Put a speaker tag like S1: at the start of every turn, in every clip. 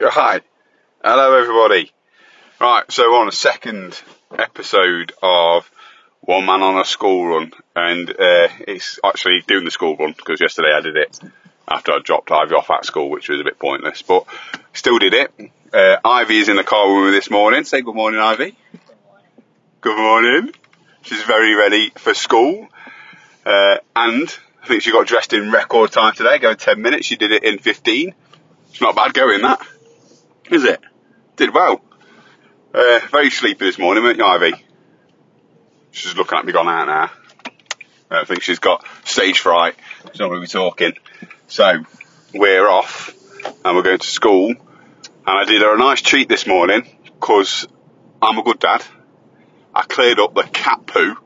S1: Hi. Hello, everybody. Right, so we're on a second episode of One Man on a School Run, and uh, it's actually doing the school run because yesterday I did it after I dropped Ivy off at school, which was a bit pointless, but still did it. Uh, Ivy is in the car with me this morning. Say good morning, Ivy. Good morning. Good morning. She's very ready for school, uh, and I think she got dressed in record time today, going 10 minutes. She did it in 15. It's not bad going, that. Is it? Did well. Uh, very sleepy this morning, weren't you, Ivy? She's looking at me gone out now. I think she's got stage fright. She's not going to be talking. So, we're off and we're going to school. And I did her a nice treat this morning because I'm a good dad. I cleared up the cat poo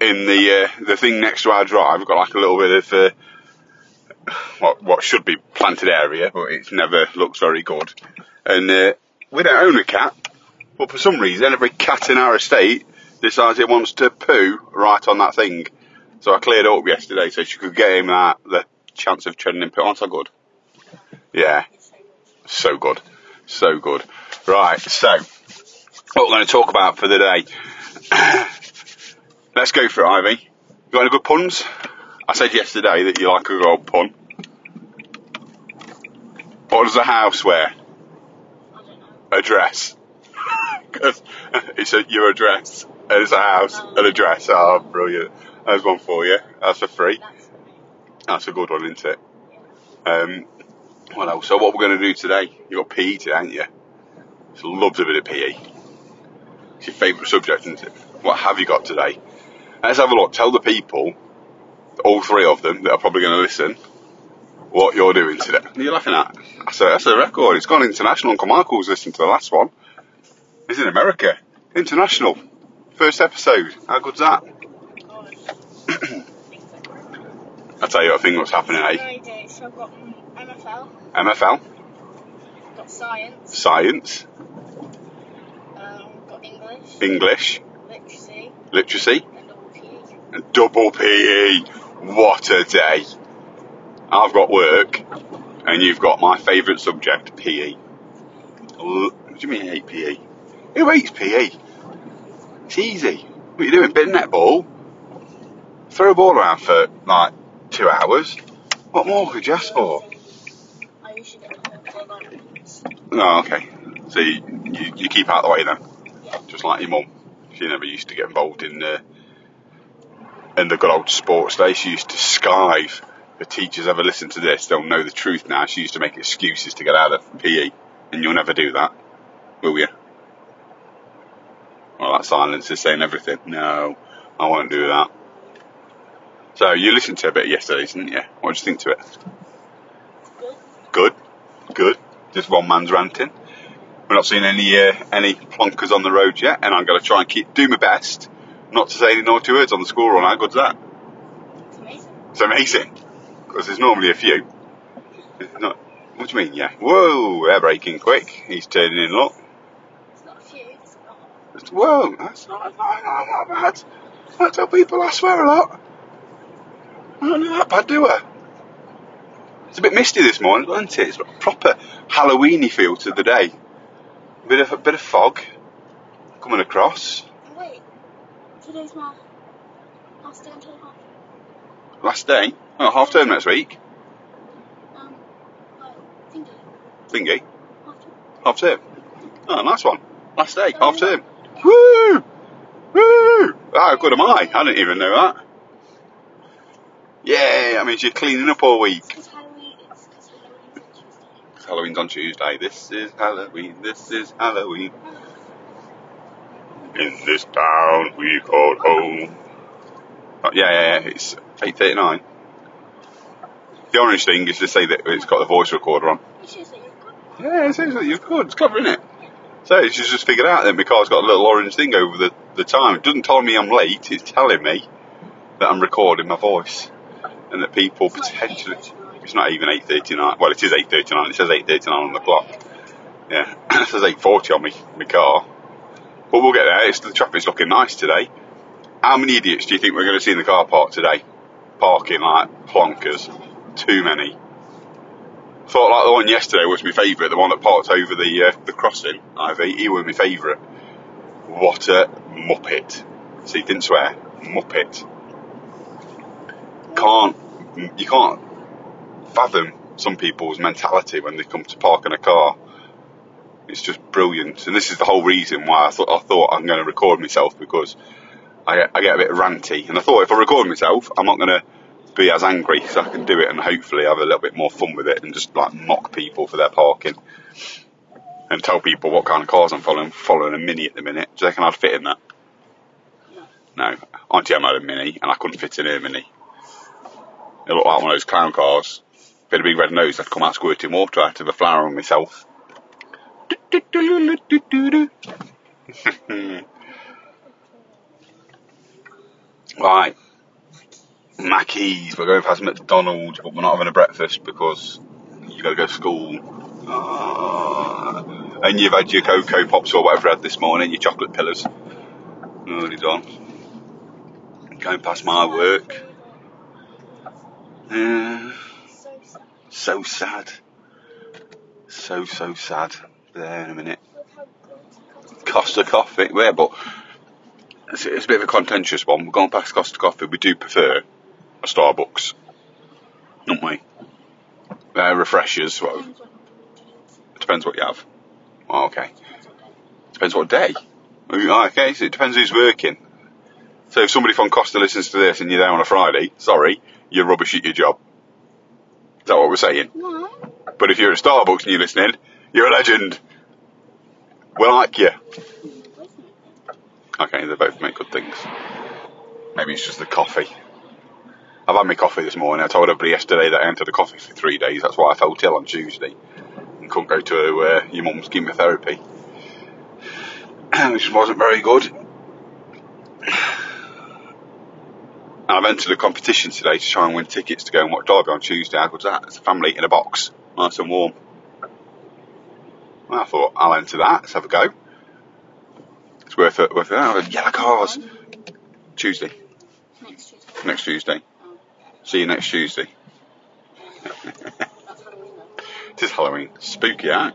S1: in the uh, the thing next to our drive. We've got like a little bit of uh, what what should be planted area, but it never looks very good. And uh, we don't own a cat, but for some reason, every cat in our estate decides it wants to poo right on that thing. So I cleared up yesterday so she could get him that the chance of treading in poo. Aren't I good? Yeah, so good, so good. Right, so what we're going to talk about for the day. Let's go for it, Ivy. You got any good puns? I said yesterday that you like a good old pun. What does a house wear? A dress. Because it's a, your address. And it's a house, an address. Oh, brilliant. There's one for you. That's for free. That's a good one, isn't it? Um, what else? So what we're going to do today? You've got PE today, haven't you? She loves a bit of PE. It's your favourite subject, isn't it? What have you got today? Let's have a look. Tell the people, all three of them that are probably going to listen, what you're doing today. What are you laughing at? That's a, that's a record. It's gone international. Uncle Michael's listened to the last one. He's in America. International. First episode. How good's that? I'll tell you what I think what's happening, eh?
S2: Friday, so I've got MFL,
S1: MFL,
S2: I've got science,
S1: science,
S2: um, got English,
S1: English,
S2: literacy,
S1: literacy,
S2: and double PE.
S1: and double PE. What a day. I've got work, and you've got my favourite subject, PE. What do you mean hate PE? Who hates PE? It's easy. What are you doing? Bit of netball? Throw a ball around for like two hours? What more could you ask for?
S2: The it.
S1: Oh, okay. So you, you, you keep out of the way then? Just like your mum. She never used to get involved in uh, in the good old sports day. She used to skive. If teachers ever listen to this, they'll know the truth now. She used to make excuses to get out of PE. And you'll never do that, will you? Well, that silence is saying everything. No, I won't do that. So you listened to a bit yesterday, didn't you? What did you think to it?
S2: Good.
S1: Good, good. Just one man's ranting. We're not seeing any uh, any plonkers on the road yet, and I'm going to try and keep do my best not to say any naughty words on the school run. How good's that?
S2: It's amazing.
S1: It's amazing because there's normally a few. It's Not, what do you mean? Yeah. Whoa, they're braking quick. He's turning in. Look.
S2: It's not a few, it's not.
S1: Just- Whoa, that's not, not, not, not bad. I tell people I swear a lot. I don't do that bad, do I? It's a bit misty this morning, isn't it? It's got a proper Halloweeny feel to the day. A bit of a bit of fog coming across.
S2: Wait, today's my last day until half.
S1: Last day. Oh, half term next week.
S2: Um, thingy,
S1: Thingy.
S2: half term.
S1: Half term. Oh, nice one. Last day. Half term. Woo! Woo! How good am I? I didn't even know that. Yeah, I mean, you're cleaning up all week.
S2: It's because Halloween, it's because Halloween's on Tuesday.
S1: It's Halloween's on Tuesday. This is Halloween. This is Halloween. In this town we call home. Oh, yeah, yeah, yeah. It's 8.39. The orange thing is to say that it's got the voice recorder on.
S2: It shows that you've got
S1: Yeah, it says that you're good. It's covering it? So she's just figured out that my car's got a little orange thing over the, the time. It doesn't tell me I'm late. It's telling me that I'm recording my voice and that people
S2: It's not
S1: potentially.
S2: 8:39.
S1: It's not even 8.39. Well, it is 8.39. It says 8.39 on the clock. Yeah, it says 8.40 on me, my car. But we'll get there. It's, the traffic's looking nice today. How many idiots do you think we're going to see in the car park today? Parking like plonkers. Too many. Thought like the one yesterday was my favourite, the one that parked over the uh, the crossing. Ivy, he was my favourite. What a muppet! See, didn't swear. Muppet. Can't you can't fathom some people's mentality when they come to park in a car. It's just brilliant, and this is the whole reason why I thought I thought I'm going to record myself because I I get a bit ranty, and I thought if I record myself, I'm not going to be as angry because I can do it and hopefully have a little bit more fun with it and just like mock people for their parking and tell people what kind of cars I'm following. Following a mini at the minute. Do you reckon I'd fit in that? No. Auntie Emma had a mini and I couldn't fit in her mini. It looked like one of those clown cars. Bit of big red nose, I'd come out squirting water out of a flower on myself. right. Mackey's. We're going past McDonald's, but we're not having a breakfast because you got to go to school. Ah. and you've had your Coco Pops or whatever you had this morning, your chocolate pillars. Already done. Going past my work. Yeah. So sad. So, so sad. There in a minute. Costa Coffee. Yeah, but it's, it's a bit of a contentious one. We're going past Costa Coffee. We do prefer a Starbucks, don't we? They're refreshers. Well, it depends what you have. Oh, okay. Depends what day. Oh, okay, so it depends who's working. So if somebody from Costa listens to this and you're there on a Friday, sorry, you're rubbish at your job. Is that what we're saying?
S2: No.
S1: But if you're at Starbucks and you're listening, you're a legend. We like you. Okay, they both make good things. Maybe it's just the coffee. I've had my coffee this morning. I told everybody yesterday that I entered the coffee for three days. That's why I felt ill on Tuesday and couldn't go to uh, your mum's chemotherapy, which wasn't very good. And I've entered a competition today to try and win tickets to go and watch Derby on Tuesday. How good's that? It's a family in a box, nice and warm. Well, I thought I'll enter that. Let's have a go. It's worth it. Worth it. Yellow cars. Tuesday.
S2: Next Tuesday.
S1: Next Tuesday. See you next Tuesday. It is Halloween. Spooky.
S2: Where's it?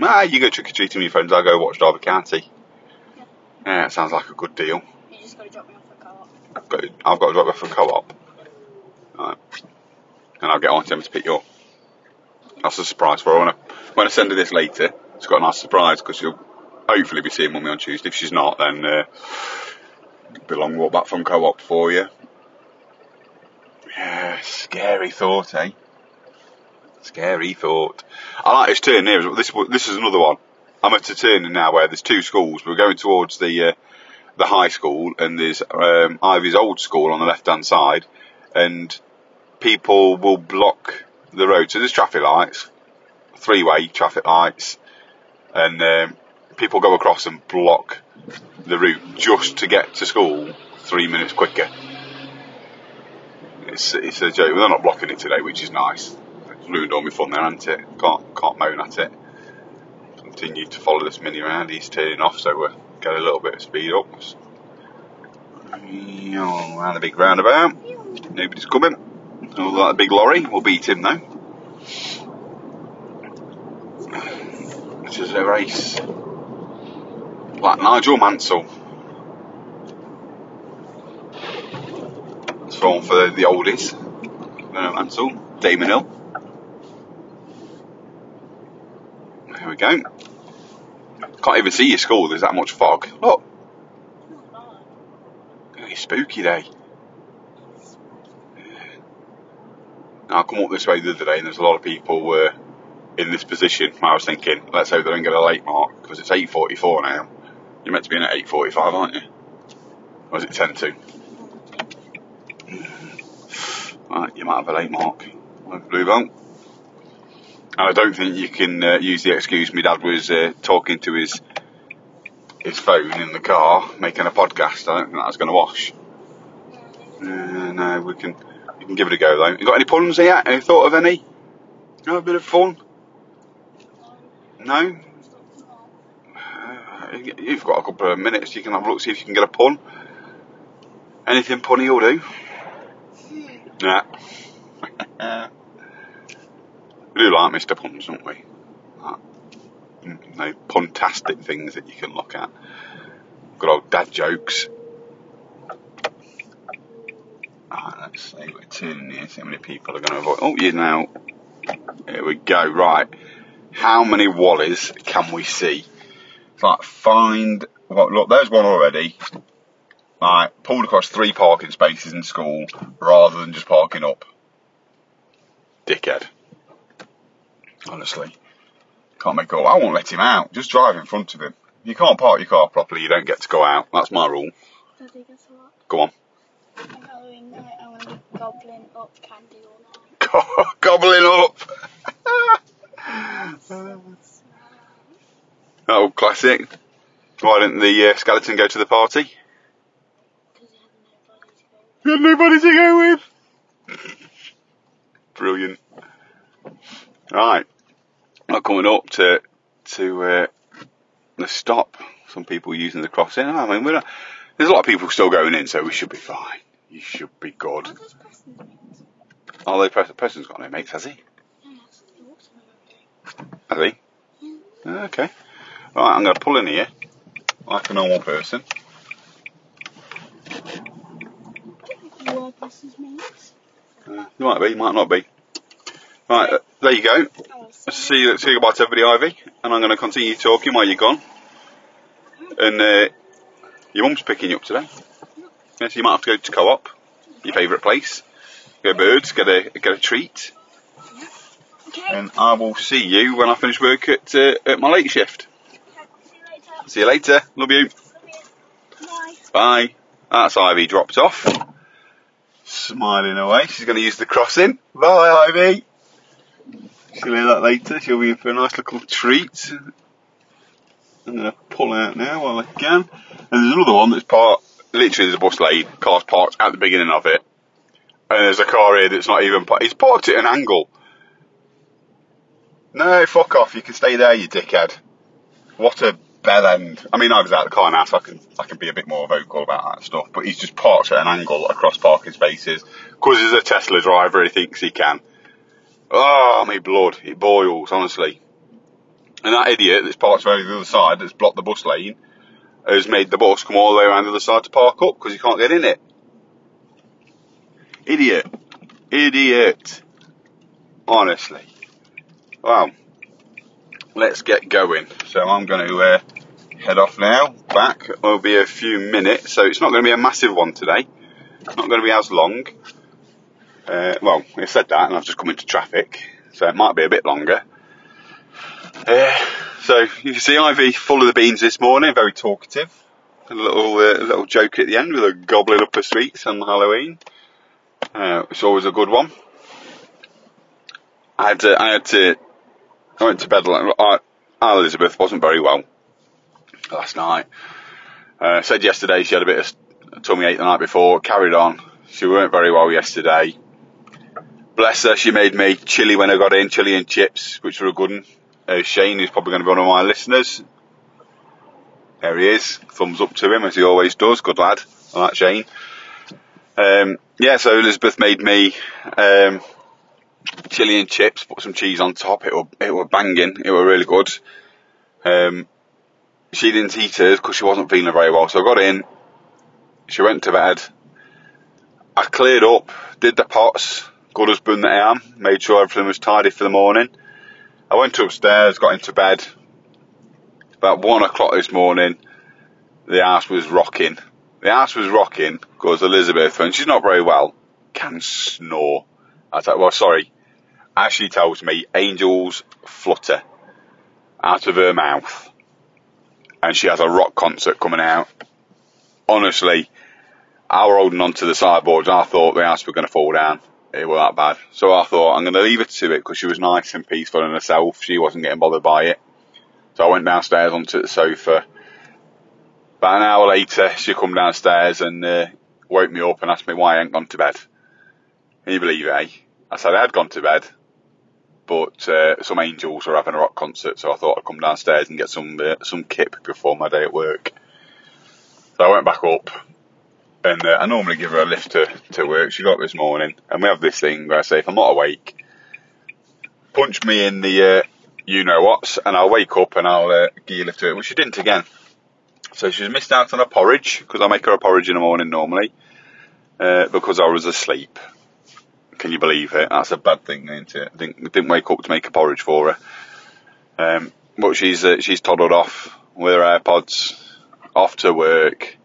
S1: Ah, you go trick or treating with your friends. I'll go watch Derby County. Yeah, it sounds like a good deal.
S2: You just got to drop me off at co-op.
S1: I've got, I've got to drop off a co-op. Right. And I'll get on to him to pick you up. That's a surprise for her. When I, when I send her this later, it's got a nice surprise because she'll hopefully be seeing mummy on Tuesday. If she's not, then uh, be long walk back from co-op for you. Yeah, scary thought, eh? Scary thought. I like this turn here. This this is another one. I'm at a turning now where there's two schools. We're going towards the uh, the high school, and there's um, Ivy's old school on the left hand side, and people will block the road. So there's traffic lights, three way traffic lights, and um, people go across and block the route just to get to school three minutes quicker. It's, it's a joke. They're not blocking it today, which is nice. It's ruined all my fun there, hasn't it? Can't, can't moan at it. Continue to follow this mini around. He's turning off, so we'll get a little bit of speed up. Around the big roundabout. Nobody's coming. Oh, that big lorry. We'll beat him though. This is a race. Like Nigel Mansell. It's on for the, oldies. Uh, Mansell. Damon Hill. There we go. Can't even see your school, there's that much fog. Look,
S2: bad.
S1: it's spooky day. I come up this way the other day and there's a lot of people were in this position I was thinking, let's hope they don't get a late mark because it's 8.44 now. You're meant to be in at 8.45, aren't you? Or is it 10 to? Right, you might have a late mark. Blue belt. And I don't think you can uh, use the excuse my dad was uh, talking to his his phone in the car making a podcast. I don't think that's going to wash. Uh, no, we can we can give it a go though. You got any puns yet? Any thought of any? No, a bit of fun. No. You've got a couple of minutes. You can have a look, see if you can get a pun. Anything punny will do. Yeah. We do like Mr. Puns, don't we? Like, mm, no puntastic things that you can look at. Good old dad jokes. Let's see, we're turning here, see how many people are going to avoid. Oh, you know. Here we go, right. How many wallies can we see? It's like find, well, look, there's one already. Like, pulled across three parking spaces in school rather than just parking up. Dickhead. Honestly. Can't make go. I won't let him out. Just drive in front of him. If you can't park your car properly, you don't get to go out. That's my rule.
S2: Daddy, guess what?
S1: Go on.
S2: On Halloween night, I'm going to be gobbling up candy all night.
S1: Gobbling up. Oh, classic. Why didn't the uh, skeleton go to the party?
S2: Because he had nobody to go
S1: We had nobody to go with. Brilliant. Right. We're coming up to to uh, the stop. Some people using the crossing. I mean, we're not, there's a lot of people still going in, so we should be fine. You should be good.
S2: Are those Preston's mates?
S1: Oh, the pres- Preston's got no mates, has he?
S2: No, he walks on them every day.
S1: Has he? Okay. Right, I'm going to pull in here like a normal person.
S2: You are Preston's mates?
S1: Uh, you might be, you might not be. Right, uh, there you go.
S2: Oh,
S1: Let's see, let's say goodbye to everybody, Ivy. And I'm going to continue talking while you're gone. And uh, your mum's picking you up today. Yes, you might have to go to co-op, your favourite place. Go birds, get a get a treat.
S2: Okay.
S1: And I will see you when I finish work at uh, at my late shift.
S2: See you later.
S1: See you later. Love you.
S2: Love you. Bye.
S1: Bye. That's Ivy dropped off. Smiling away. She's going to use the crossing. Bye, Ivy. She'll hear that later. She'll be in for a nice little treat. I'm going to pull out now while I can. And there's another one that's parked, literally there's a bus lane, car's parked at the beginning of it. And there's a car here that's not even parked. He's parked at an angle. No, fuck off. You can stay there, you dickhead. What a bell end. I mean, I was out of the car now, so I can I can be a bit more vocal about that stuff. But he's just parked at an angle across parking spaces because he's a Tesla driver. He thinks he can. Oh, my blood! It boils, honestly. And that idiot that's parked over the other side, that's blocked the bus lane, has made the bus come all the way around the other side to park up because he can't get in it. Idiot. Idiot. Honestly. Wow let's get going. So I'm going to uh, head off now. Back will be a few minutes, so it's not going to be a massive one today. It's not going to be as long. Uh, well, I said that, and I've just come into traffic, so it might be a bit longer. Uh, so you can see Ivy full of the beans this morning, very talkative. A little uh, little joke at the end with a gobbling up of sweets on Halloween. Uh, it's always a good one. I had to, I had to I went to bed. I, Elizabeth wasn't very well last night. Uh, said yesterday she had a bit of tummy ache the night before. Carried on. She weren't very well yesterday. Bless her. She made me chili when I got in, chili and chips, which were a good one. Uh, Shane, is probably going to be one of my listeners. There he is. Thumbs up to him as he always does. Good lad. I like Shane. Um, yeah, so Elizabeth made me um, chili and chips, put some cheese on top. It were it were banging. It were really good. Um, she didn't eat hers because she wasn't feeling very well. So I got in. She went to bed. I cleared up, did the pots, good husband that I am, made sure everything was tidy for the morning. I went upstairs, got into bed. About one o'clock this morning, the house was rocking. The house was rocking because Elizabeth, and she's not very well, can snore. I like, well, sorry. As she tells me, angels flutter out of her mouth. And she has a rock concert coming out. Honestly, I were holding on to the sideboards I thought the house was going to fall down. It was that bad. So I thought I'm going to leave her to it because she was nice and peaceful in herself. She wasn't getting bothered by it. So I went downstairs onto the sofa. About an hour later, she come downstairs and uh, woke me up and asked me why I hadn't gone to bed. Can you believe eh? I said I had gone to bed, but uh, some angels were having a rock concert, so I thought I'd come downstairs and get some uh, some kip before my day at work. So I went back up, And uh, I normally give her a lift to, to work. She got this morning, and we have this thing where I say, if I'm not awake, punch me in the uh, you know what's, and I'll wake up and I'll uh, give you a lift to it. Well, she didn't again. So she's missed out on a porridge, because I make her a porridge in the morning normally, uh, because I was asleep. Can you believe it? That's a bad thing, isn't it? Didn't, didn't wake up to make a porridge for her. Um, but she's uh, she's toddled off with her AirPods, off to work,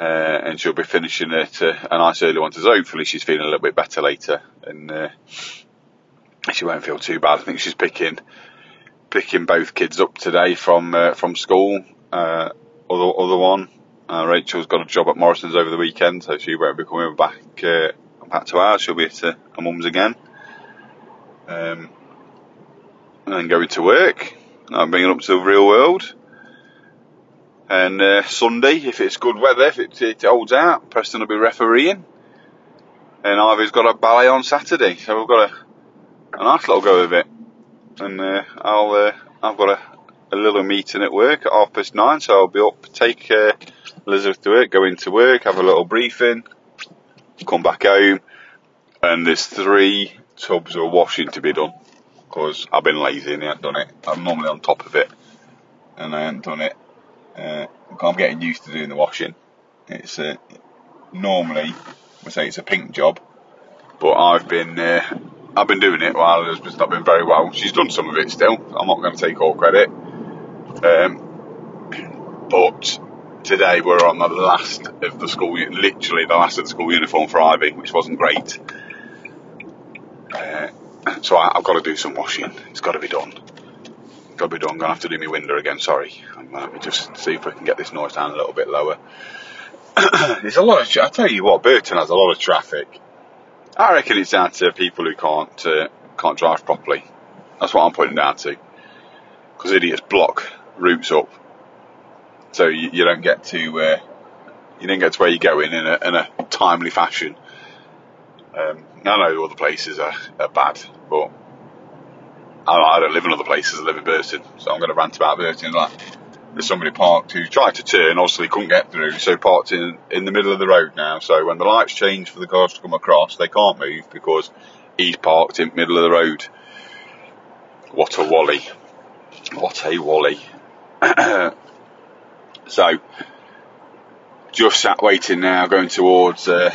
S1: uh, and she'll be finishing it uh, a nice early one. So hopefully she's feeling a little bit better later, and uh, she won't feel too bad. I think she's picking picking both kids up today from uh, from school. Uh, other other one, uh, Rachel's got a job at Morrison's over the weekend, so she won't be coming back back to ours. She'll be at her mum's again. Um, and then going to work. I'm bringing up to the real world. And uh, Sunday, if it's good weather, if it, it holds out, Preston will be refereeing. And Ivy's got a ballet on Saturday, so we've got a, a nice little go of it. And uh, I'll uh, I've got a, a little meeting at work at half past nine, so I'll be up, take uh, Elizabeth to work, go into work, have a little briefing, come back home, and there's three tubs of washing to be done because I've been lazy and I haven't done it. I'm normally on top of it and I haven't done it. Uh, I'm getting used to doing the washing. It's uh, normally, we say it's a pink job, but I've been uh, I've been doing it while Elizabeth's not been very well. She's done some of it still. I'm not going to take all credit. Um, but today we're on the last of the school, literally the last of the school uniform for Ivy, which wasn't great. Uh, so I, have got to do some washing. It's got to be done. Got to be done. I'm going to have to do my window again. Sorry. Let me just see if I can get this noise down a little bit lower. There's a lot of. I tell you what, Burton has a lot of traffic. I reckon it's down to people who can't uh, can't drive properly. That's what I'm putting down to. Because idiots block routes up, so you, you don't get to uh, you don't get to where you're going in a, in a timely fashion. Um, I know other places are, are bad, but I, I, don't live in other places. I live in Burton, so I'm going to rant about Burton. Like, there's somebody parked who tried to turn, obviously couldn't get through, so parked in in the middle of the road now. So when the lights change for the cars to come across, they can't move because he's parked in the middle of the road. What a wally! What a wally! so just sat waiting now, going towards. Uh,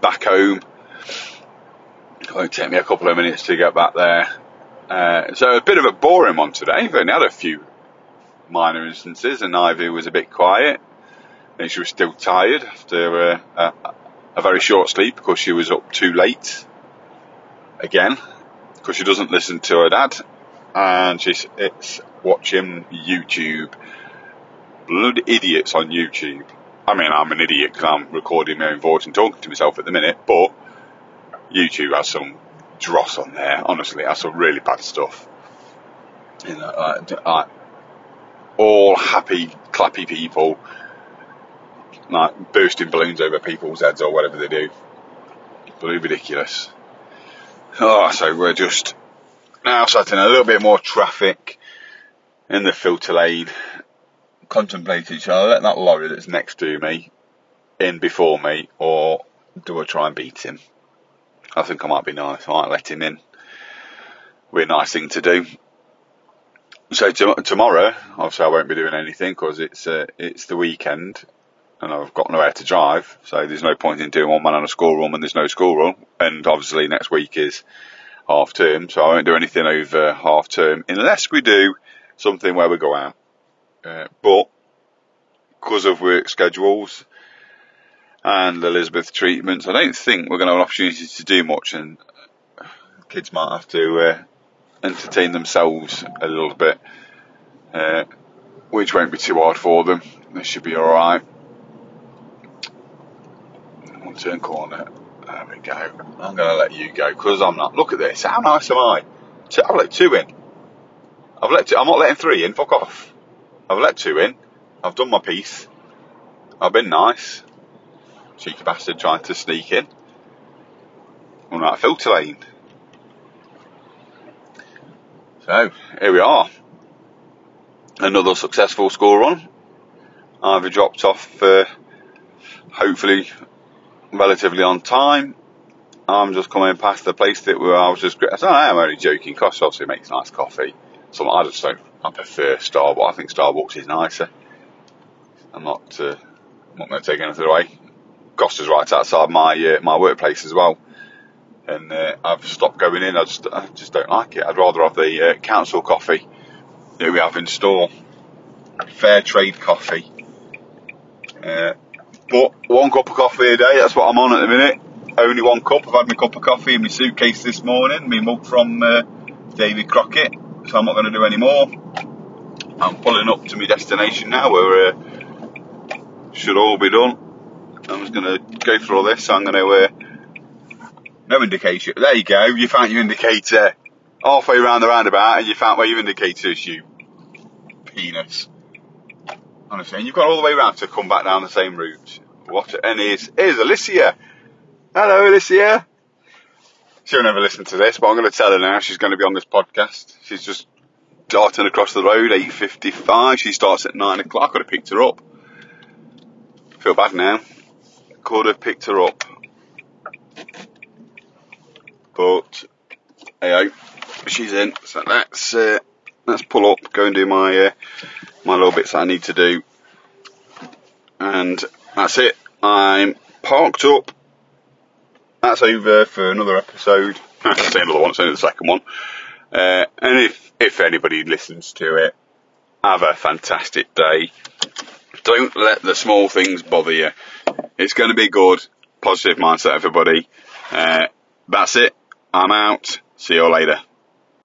S1: back home. It won't take me a couple of minutes to get back there. Uh, so a bit of a boring one today. We've only had a few minor instances, and Ivy was a bit quiet. And she was still tired after uh, a, a very short sleep because she was up too late again because she doesn't listen to her dad and she's it's watching YouTube. Blood idiots on YouTube. I mean, I'm an idiot because I'm recording my own voice and talking to myself at the minute, but YouTube has some dross on there. Honestly, has some really bad stuff. You know, all happy, clappy people, like bursting balloons over people's heads or whatever they do. Blue ridiculous. Oh, so we're just now starting a little bit more traffic in the filter lane contemplating shall I let that lorry that's next to me in before me or do I try and beat him? I think I might be nice. I might let him in. Be a nice thing to do. So to, tomorrow, obviously I won't be doing anything because it's uh, it's the weekend and I've got nowhere to drive. So there's no point in doing one man on a school run when there's no school run. And obviously next week is half term, so I won't do anything over half term unless we do something where we go out. Uh, but because of work schedules and Elizabeth treatments, I don't think we're going to have an opportunity to do much, and kids might have to uh, entertain themselves a little bit, uh, which won't be too hard for them. They should be all right. One turn corner. There we go. I'm going to let you go because I'm not. Look at this. How nice am I? I've let two in. I've let two, I'm not letting three in. Fuck off. I've let two in. I've done my piece. I've been nice. Cheeky bastard trying to sneak in. On that filter lane. So, here we are. Another successful score run. I've dropped off uh, hopefully relatively on time. I'm just coming past the place that where I was just. I am only joking. Costa obviously makes nice coffee. I don't. I prefer Starbucks. I think Starbucks is nicer. I'm not. Uh, I'm not going to take anything away. Costa's right outside my uh, my workplace as well, and uh, I've stopped going in. I just I just don't like it. I'd rather have the uh, council coffee that we have in store, fair trade coffee. Uh, but one cup of coffee a day. That's what I'm on at the minute. Only one cup. I've had my cup of coffee in my suitcase this morning. My mug from uh, David Crockett. So I'm not going to do any more. I'm pulling up to my destination now, where uh, should all be done. I'm just going to go through all this. So I'm going to uh, no indication. There you go. You found your indicator halfway around the roundabout, and you found where your indicator is. You penis. Honestly, and you've got all the way around to come back down the same route. What? And is is Alicia? Hello, Alicia. She'll never listen to this, but I'm going to tell her now. She's going to be on this podcast. She's just darting across the road, 8.55. She starts at 9 o'clock. I could have picked her up. Feel bad now. Could have picked her up. But, hey, she's in. So let's, uh, let's pull up, go and do my, uh, my little bits that I need to do. And that's it. I'm parked up that's over for another episode. I say another one, it's the second one. Uh, and if, if anybody listens to it, have a fantastic day. Don't let the small things bother you. It's going to be good. Positive mindset, everybody. Uh, that's it. I'm out. See you later.